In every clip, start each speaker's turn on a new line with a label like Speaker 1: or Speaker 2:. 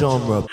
Speaker 1: genre.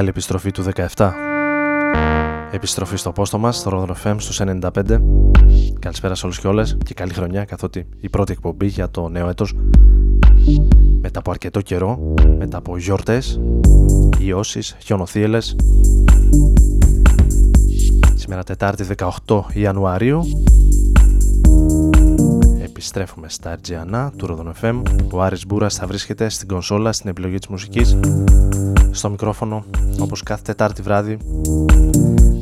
Speaker 1: Genre.
Speaker 2: επιστροφή του 17. Επιστροφή στο πόστο μας, στο Rodon FM στους 95. Καλησπέρα σε όλους και όλες και καλή χρονιά καθότι η πρώτη εκπομπή για το νέο έτος μετά από αρκετό καιρό, μετά από γιορτές, ιώσεις, χιονοθύελες. Σήμερα Τετάρτη 18 Ιανουαρίου επιστρέφουμε στα RGNA του Rodon FM. Ο Άρης Μπούρας θα βρίσκεται στην κονσόλα στην επιλογή της μουσικής στο μικρόφωνο όπως κάθε Τετάρτη βράδυ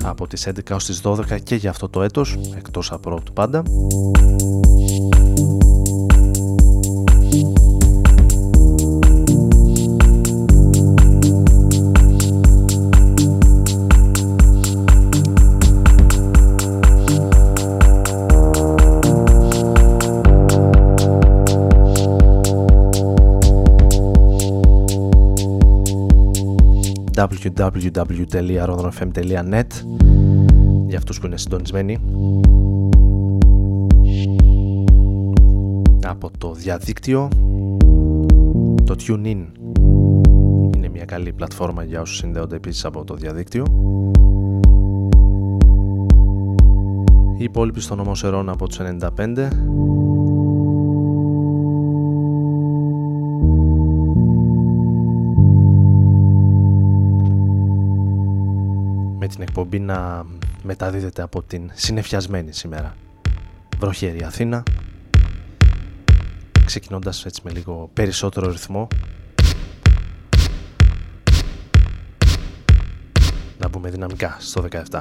Speaker 2: από τις 11 ως τις 12 και για αυτό το έτος εκτός από του πάντα www.rodronfm.net για αυτούς που είναι συντονισμένοι. Από το διαδίκτυο το TuneIn είναι μια καλή πλατφόρμα για όσους συνδέονται επίσης από το διαδίκτυο. Οι υπόλοιποι στον νόμο Σερών από τους 95 την εκπομπή να μεταδίδεται από την συνεφιασμένη σήμερα βροχερή Αθήνα ξεκινώντας έτσι με λίγο περισσότερο ρυθμό. Να μπούμε δυναμικά στο 17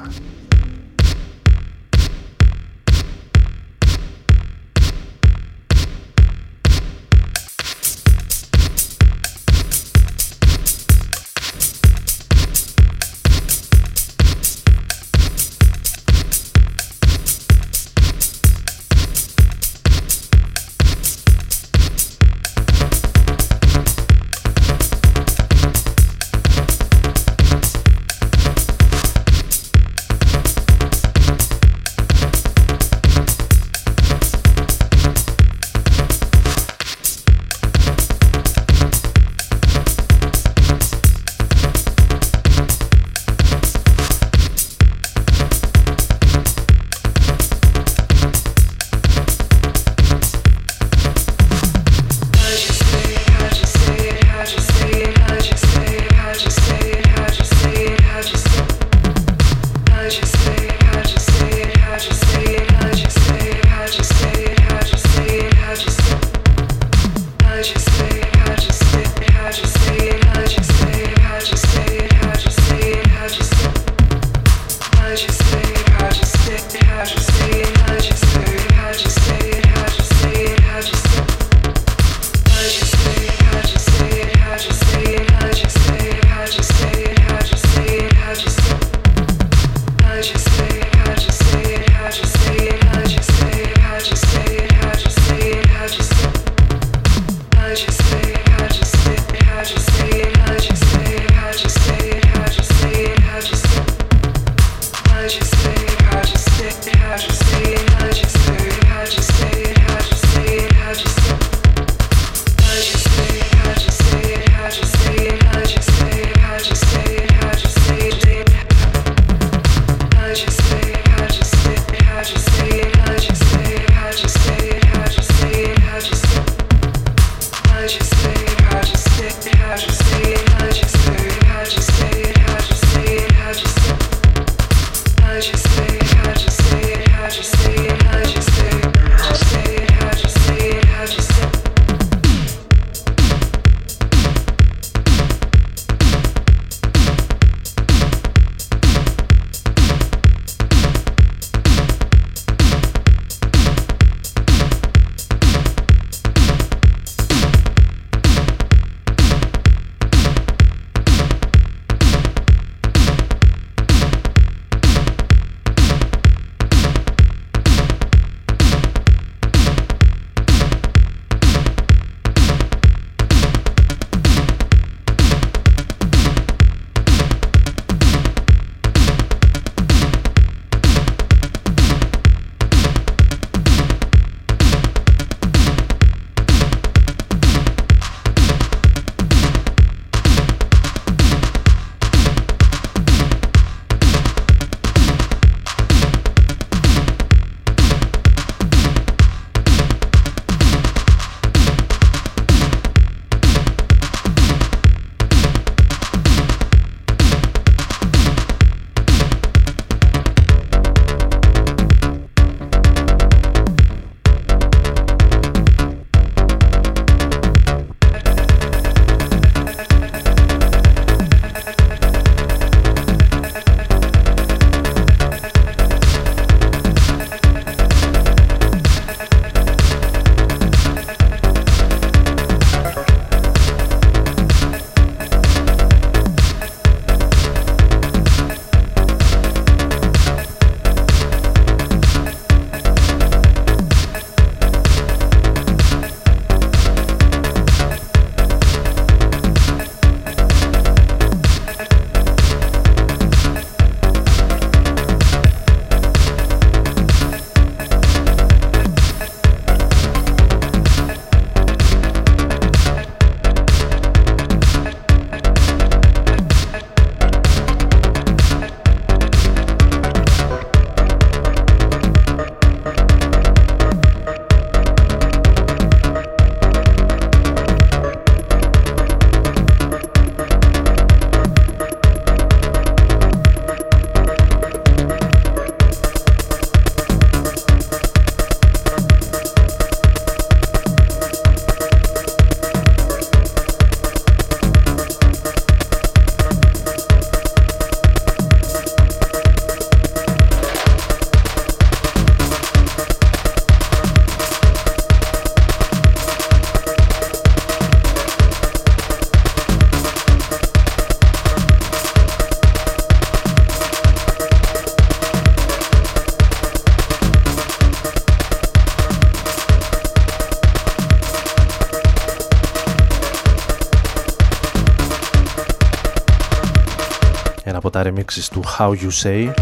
Speaker 2: τα remixes του How You Say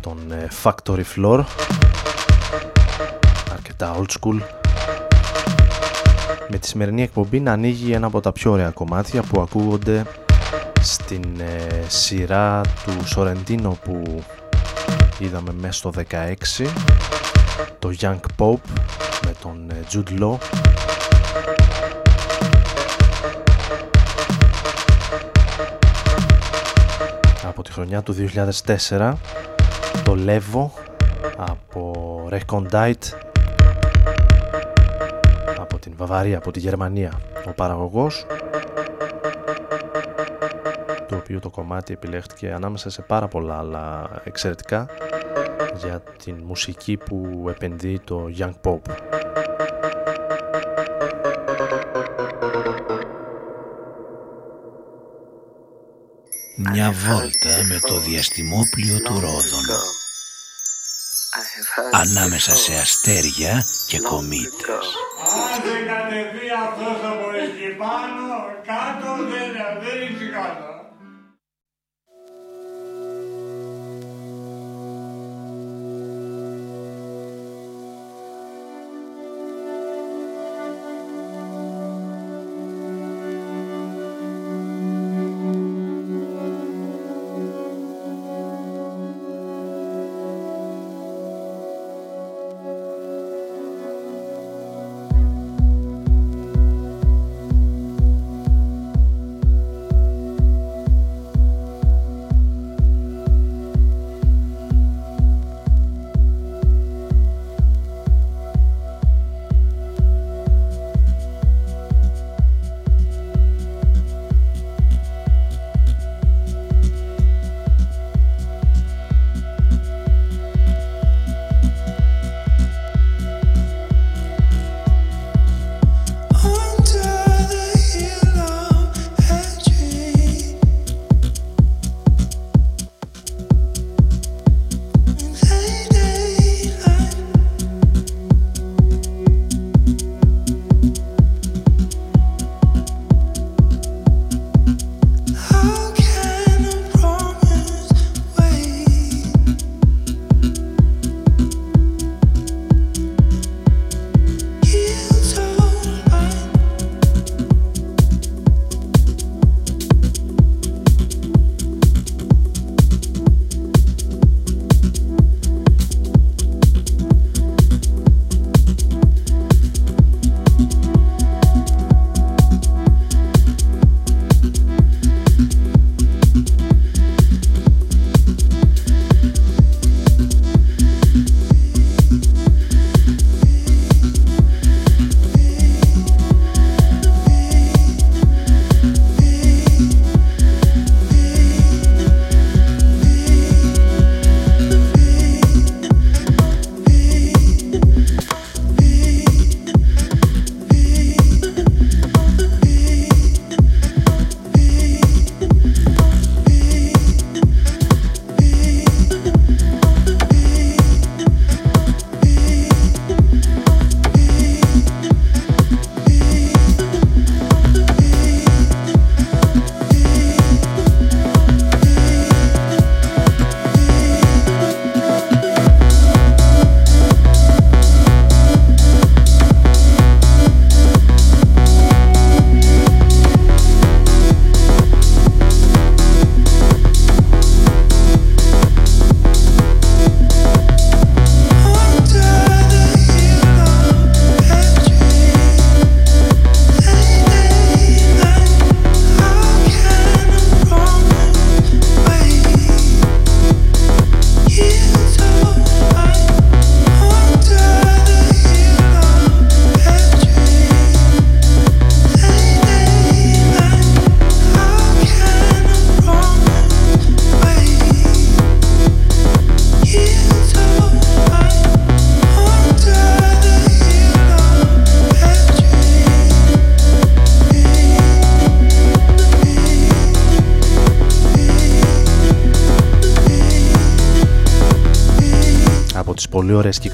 Speaker 2: τον ε, Factory Floor. Αρκετά old school. Με τη σημερινή εκπομπή να ανοίγει ένα από τα πιο ωραία κομμάτια που ακούγονται στην ε, σειρά του Σορεντίνο που είδαμε μέσα στο 16 το Young Pope με τον ε, Jude Law χρονιά του 2004 το Levo από Recondite από την Βαβαρία, από τη Γερμανία ο παραγωγός το οποίο το κομμάτι επιλέχθηκε ανάμεσα σε πάρα πολλά άλλα εξαιρετικά για την μουσική που επενδύει το Young Pop.
Speaker 3: Μια βόλτα με το διαστημόπλιο του Ρόδων ανάμεσα σε αστέρια και κομήτες.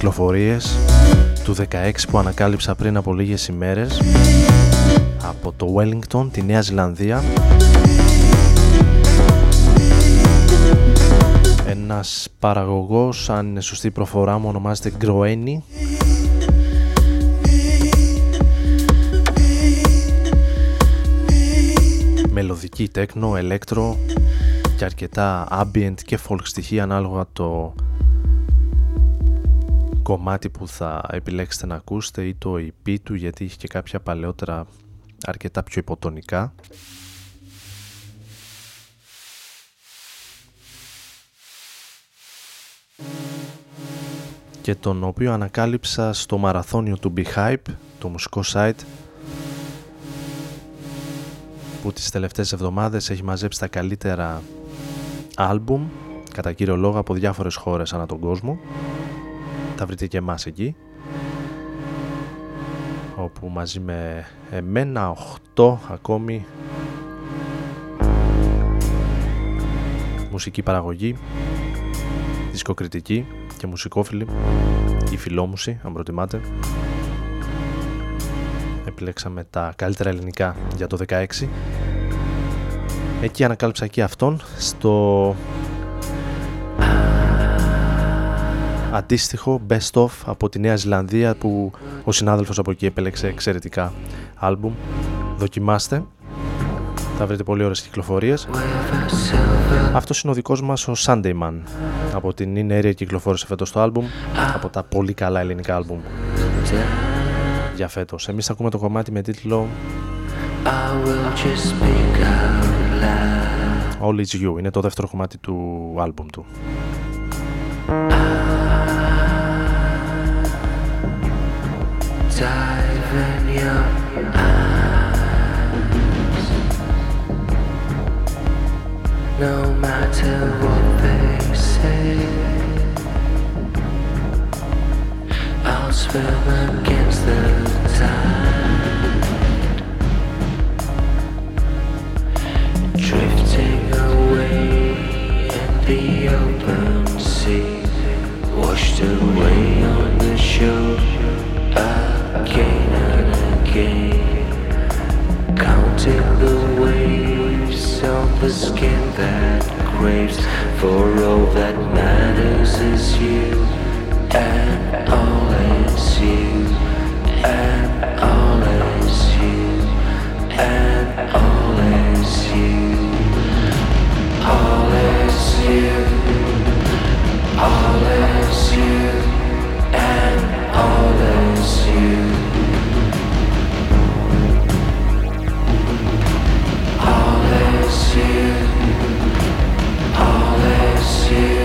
Speaker 2: Κυκλοφορίες του 16 που ανακάλυψα πριν από λίγες ημέρες από το Wellington, τη Νέα Ζηλανδία. Ένας παραγωγός, αν είναι σωστή προφορά μου ονομάζεται Γκροένι Μελωδική τέκνο, ελέκτρο και αρκετά ambient και folk στοιχεία ανάλογα το κομμάτι που θα επιλέξετε να ακούσετε ή το EP του γιατί έχει και κάποια παλαιότερα αρκετά πιο υποτονικά. Και τον οποίο ανακάλυψα στο μαραθώνιο του Be Hype, το μουσικό site που τις τελευταίες εβδομάδες έχει μαζέψει τα καλύτερα άλμπουμ κατά κύριο λόγο από διάφορες χώρες ανά τον κόσμο θα βρείτε και εμάς εκεί. Όπου μαζί με εμένα 8 ακόμη. Μουσική παραγωγή. Δισκοκριτική και μουσικόφιλοι ή φιλόμουσοι αν προτιμάτε. Επιλέξαμε τα καλύτερα ελληνικά για το 16 εκεί ανακάλυψα και αυτόν στο αντίστοιχο best of από τη Νέα Ζηλανδία που ο συνάδελφος από εκεί επέλεξε εξαιρετικά άλμπουμ. Δοκιμάστε. Θα βρείτε πολύ ωραίες κυκλοφορίες. Αυτός είναι ο δικός μας ο Sunday Man. Από την Είναι Area κυκλοφόρησε φέτος το άλμπουμ. Από τα πολύ καλά ελληνικά άλμπουμ. Για φέτος. Εμείς ακούμε το κομμάτι με τίτλο All Is You. Είναι το δεύτερο κομμάτι του άλμπουμ του washed away on the shore again counting the waves of the skin that craves. For all that matters is you, and all is you, and all is you, and all is you, all is you, all is you, and all is you. All is you.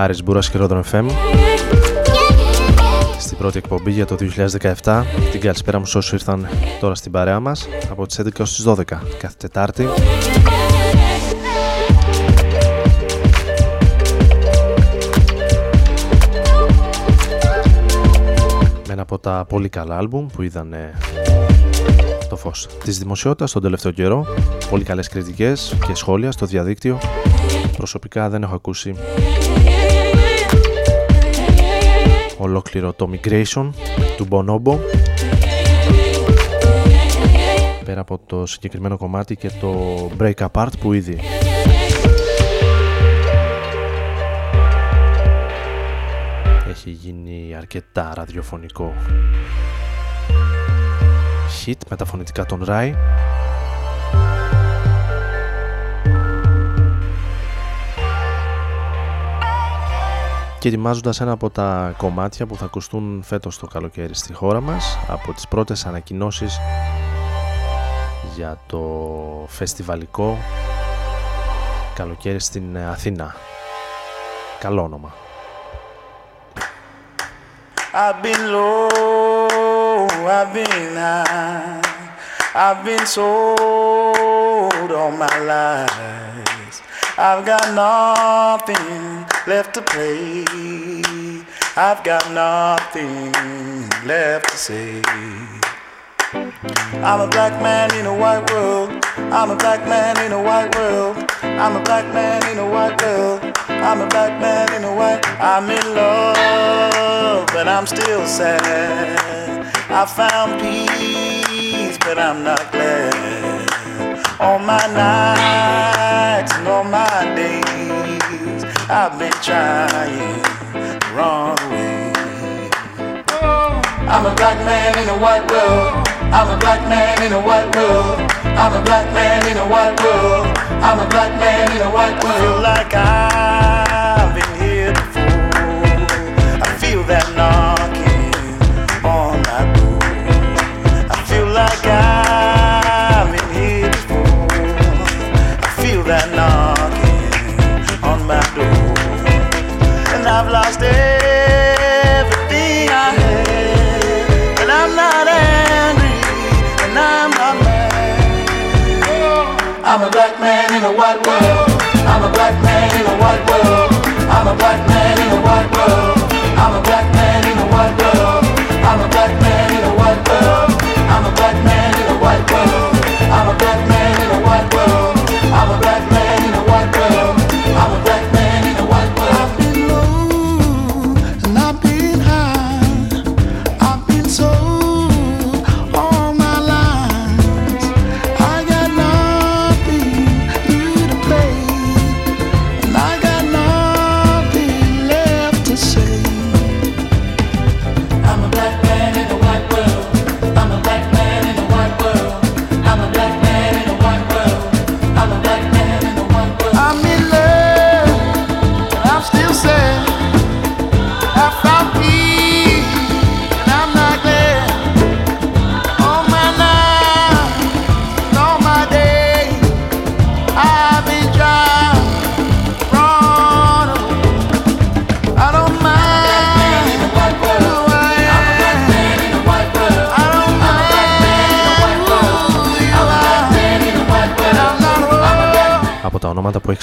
Speaker 2: Άρης Μπούρας και Ρόδρον FM Στην πρώτη εκπομπή για το 2017 Την καλησπέρα μου όσους ήρθαν τώρα στην παρέα μας Από τις 11 ως τις 12 κάθε Τετάρτη. Με ένα από τα πολύ καλά άλμπουμ που είδαν το φως της δημοσιότητας τον τελευταίο καιρό. Πολύ καλές κριτικές και σχόλια στο διαδίκτυο. Προσωπικά δεν έχω ακούσει ολόκληρο το Migration του Bonobo. Πέρα από το συγκεκριμένο κομμάτι και το Break Apart που ήδη έχει γίνει αρκετά ραδιοφωνικό hit με τα φωνητικά των Rai και ετοιμάζοντας ένα από τα κομμάτια που θα ακουστούν φέτος το καλοκαίρι στη χώρα μας από τις πρώτες ανακοινώσεις για το φεστιβαλικό καλοκαίρι στην Αθήνα. Καλό όνομα.
Speaker 4: I've been low, I've been high, I've been sold all my life. I've got nothing left to play. I've got nothing left to say. I'm a black man in a white world. I'm a black man in a white world. I'm a black man in a white world. I'm a black man in a white. I'm in love, but I'm still sad. I found peace, but I'm not glad. All my nights I've been trying the wrong way. I'm a black man in a white world. I'm a black man in a white world. I'm a black man in a white world. I'm a black man in a white world. Like I've what man.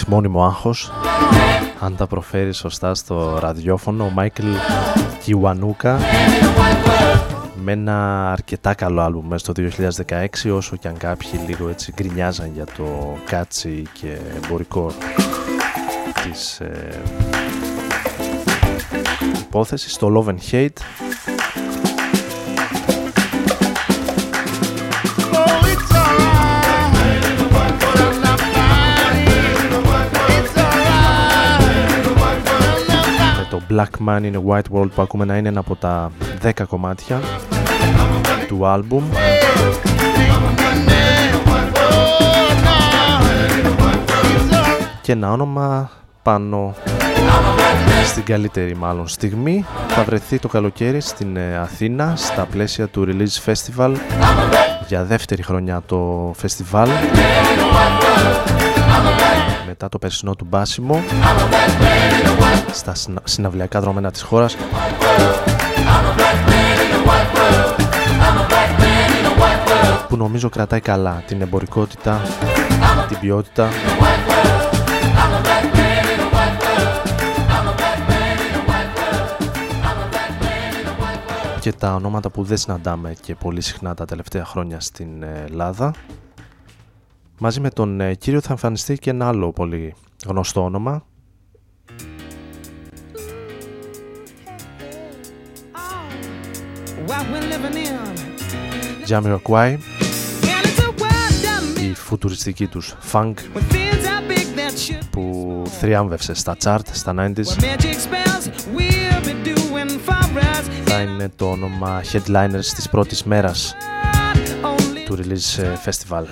Speaker 2: Μόνιμο άγχος, αν τα προφέρεις σωστά στο ραδιόφωνο, ο Μάικλ Κιουανούκα με ένα αρκετά καλό άλμπουμ μέσα στο 2016 όσο και αν κάποιοι λίγο έτσι γκρινιάζαν για το κάτσι και εμπορικό της ε, υπόθεσης το Love and Hate Black Man in a White World που ακούμε να είναι ένα από τα 10 κομμάτια του άλμπουμ. Και ένα όνομα πάνω στην καλύτερη μάλλον στιγμή. Θα βρεθεί το καλοκαίρι στην ε, Αθήνα στα πλαίσια του Release Festival για δεύτερη χρονιά το φεστιβάλ μετά το περσινό του μπάσιμο στα συνα- συναυλιακά δρόμενα της χώρας που νομίζω κρατάει καλά την εμπορικότητα, την ποιότητα και τα ονόματα που δεν συναντάμε και πολύ συχνά τα τελευταία χρόνια στην ε, Ελλάδα. Μαζί με τον ε, κύριο θα εμφανιστεί και ένα άλλο πολύ γνωστό όνομα. Jamiroquai η φουτουριστική τους funk που θριάμβευσε στα chart στα 90s θα είναι το όνομα headliners της πρώτης μέρας του release ε, festival.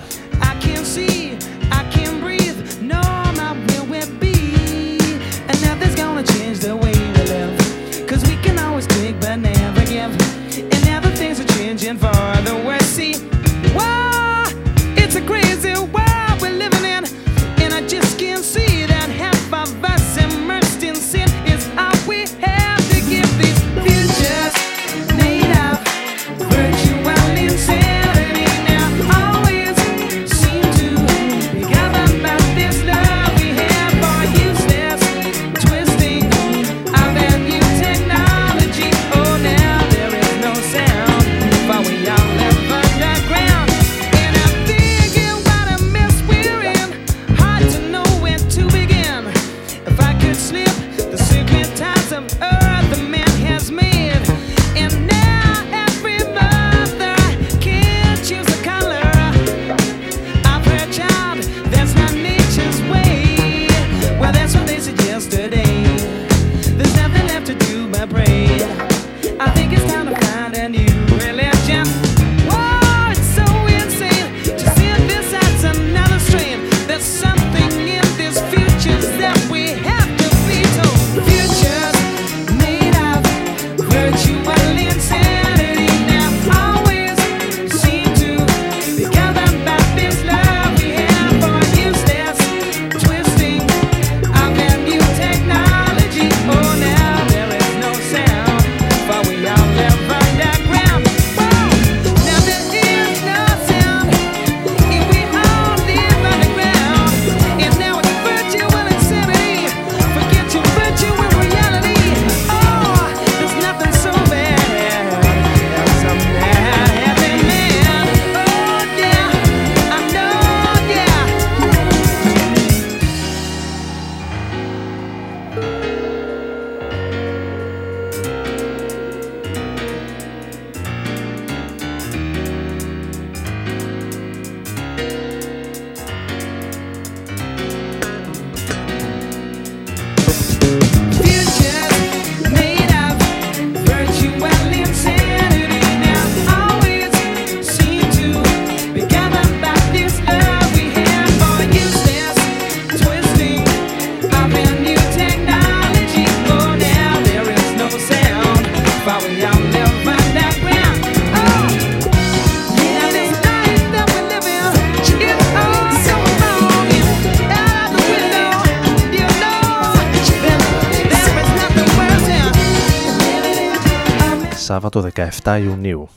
Speaker 5: 7 Ιουνίου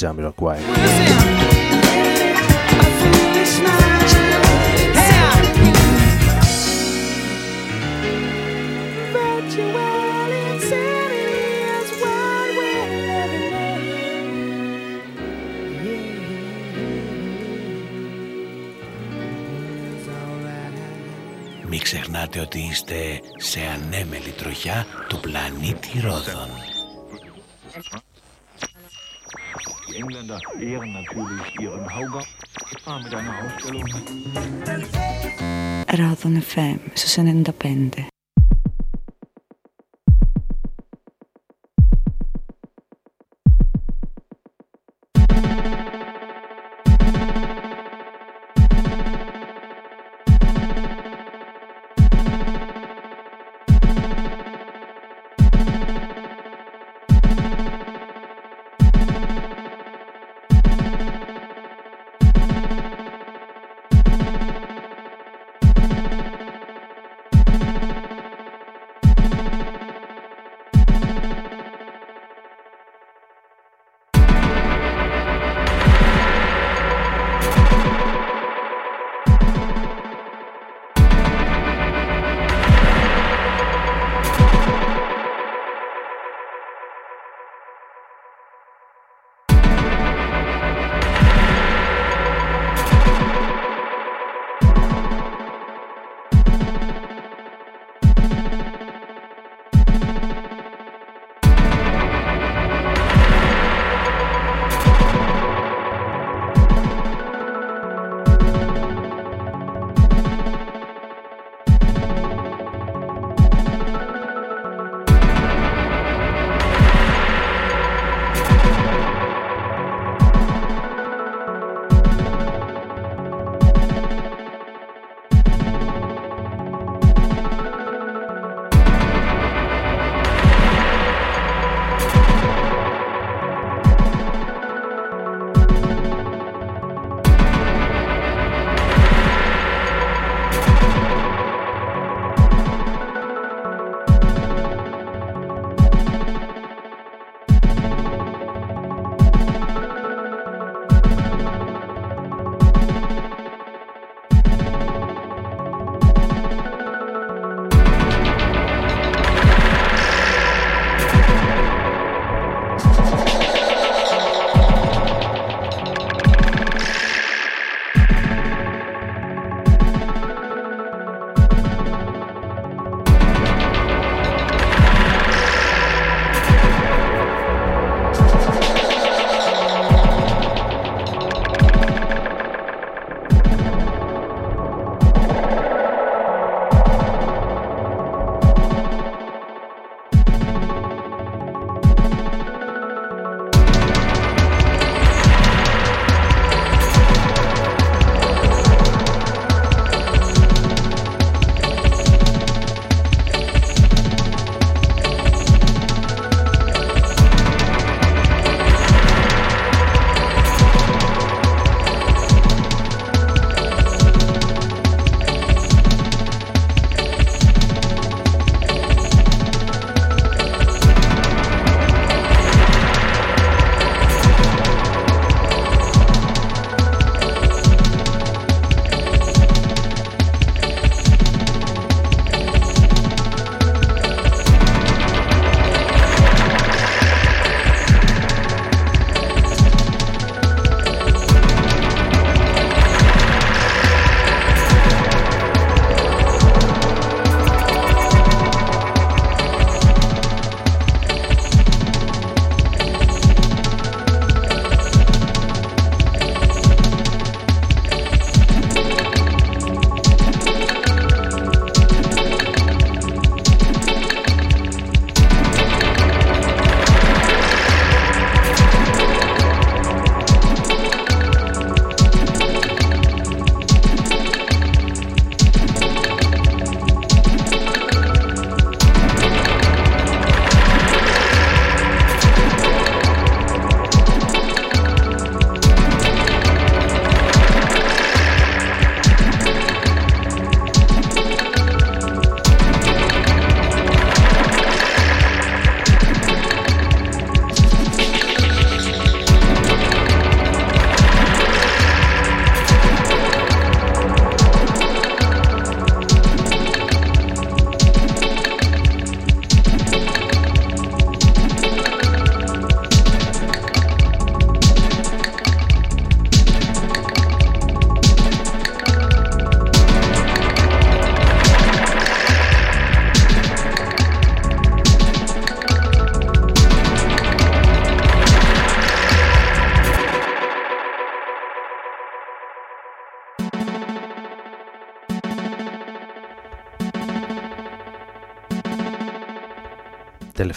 Speaker 5: Jamiroquai.
Speaker 6: Μην ξεχνάτε ότι είστε σε ανέμελη τροχιά του πλανήτη Ρόδων.
Speaker 7: natürlich Ihren Hauger. Ah, mit einer Ausstellung.
Speaker 8: Radon FM, So se independent.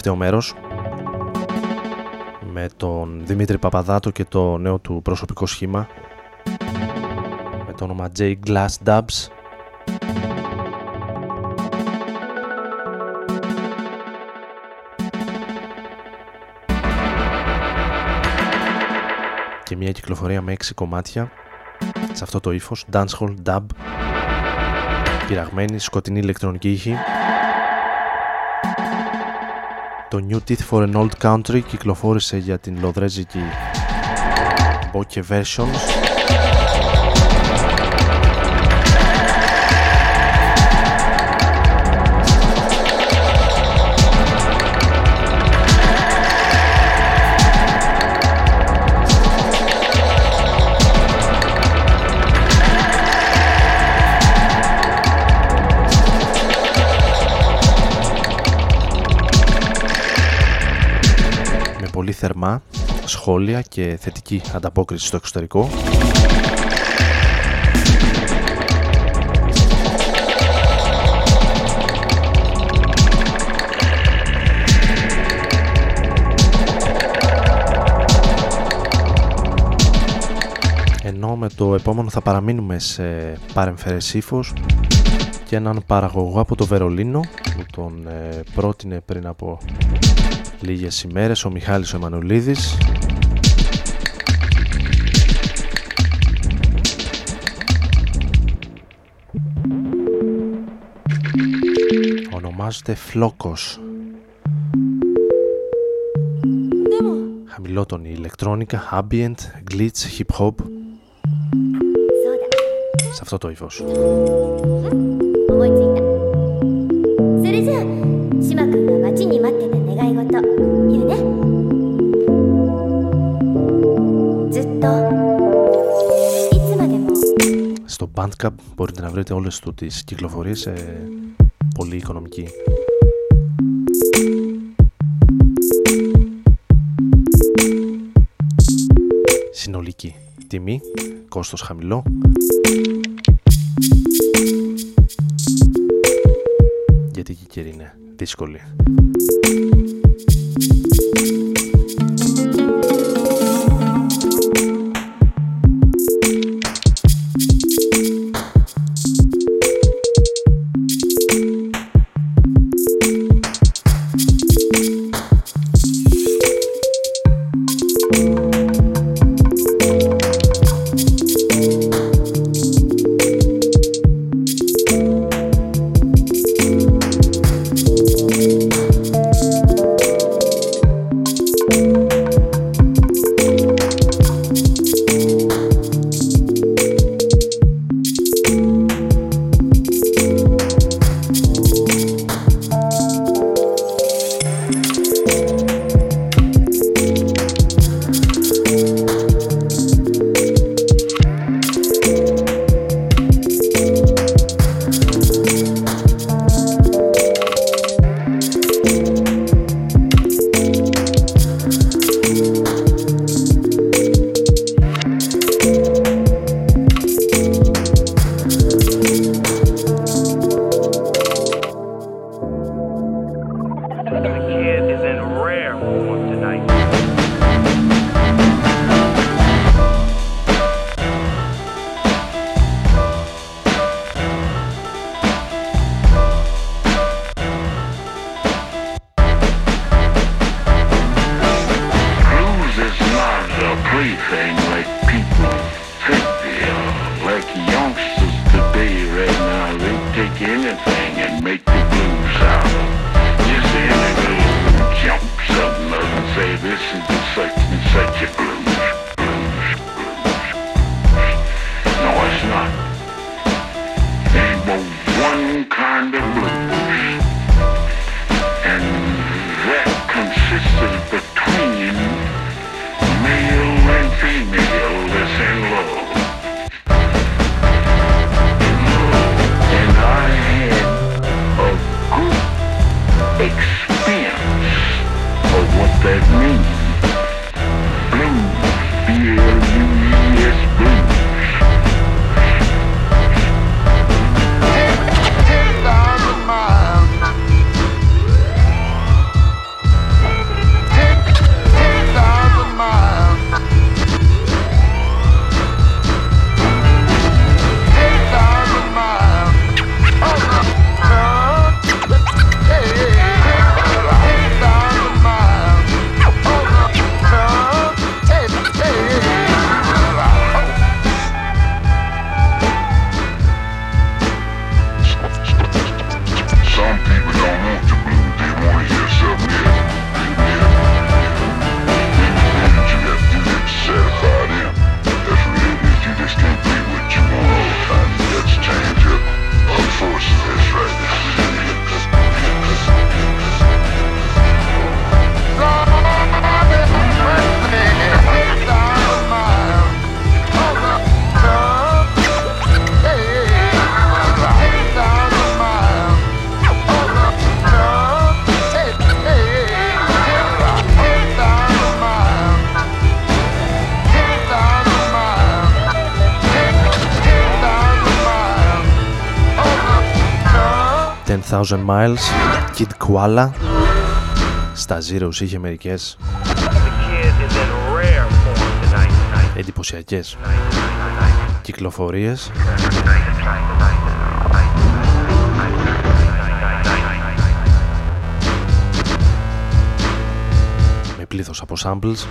Speaker 2: Τελευταίο μέρος με τον Δημήτρη Παπαδάτο και το νέο του προσωπικό σχήμα με το όνομα J Glass Dubs. Και μια κυκλοφορία με 6 κομμάτια σε αυτό το ύφος dancehall dub. Πειραγμένη σκοτεινή ηλεκτρονική ήχη το New Teeth for an Old Country κυκλοφόρησε για την λοδρέζικη Bokeh Versions θερμά σχόλια και θετική ανταπόκριση στο εξωτερικό. Ενώ με το επόμενο θα παραμείνουμε σε παρεμφερές ύφος και έναν παραγωγό από το Βερολίνο που τον ε, πρότεινε πριν από λίγες ημέρες ο Μιχάλης ο Εμμανουλίδης. Ονομάζεται Φλόκος. Χαμηλότονη ηλεκτρόνικα, ambient, glitch, hip hop. Σε αυτό το ύφος. Bandcamp μπορείτε να βρείτε όλες του τις κυκλοφορίες σε πολύ οικονομική συνολική τιμή, κόστος χαμηλό γιατί και η καιρή είναι δύσκολη. Thousand Miles, Kid Koala. Στα Zeros είχε μερικές εντυπωσιακές κυκλοφορίες. Με πλήθος από samples.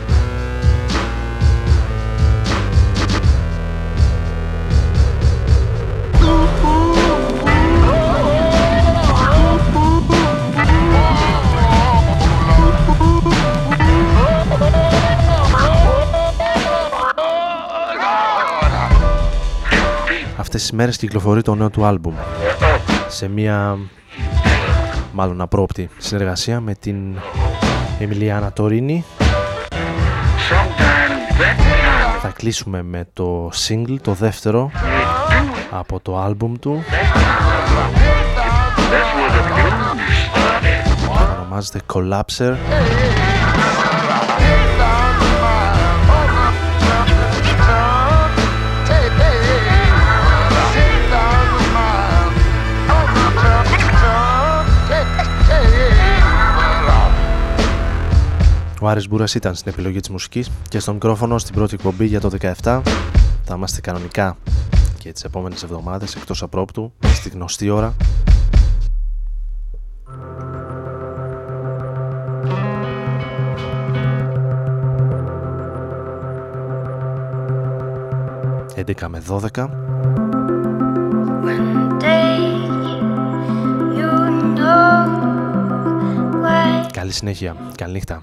Speaker 2: Μέρες κυκλοφορεί το νέο του άλμπουμ. Σε μια μάλλον απρόπτη συνεργασία με την Εμιλιάνα Τωρίνη. Θα κλείσουμε με το single, το δεύτερο από το άλμπουμ του. Ονομάζεται Collapser Ο Άρης Μπούρας ήταν στην επιλογή της μουσικής και στον μικρόφωνο στην πρώτη εκπομπή για το 17 θα είμαστε κανονικά και τις επόμενες εβδομάδες εκτός απρόπτου στη γνωστή ώρα «11 με 12» Καλή συνέχεια. Καλή νύχτα.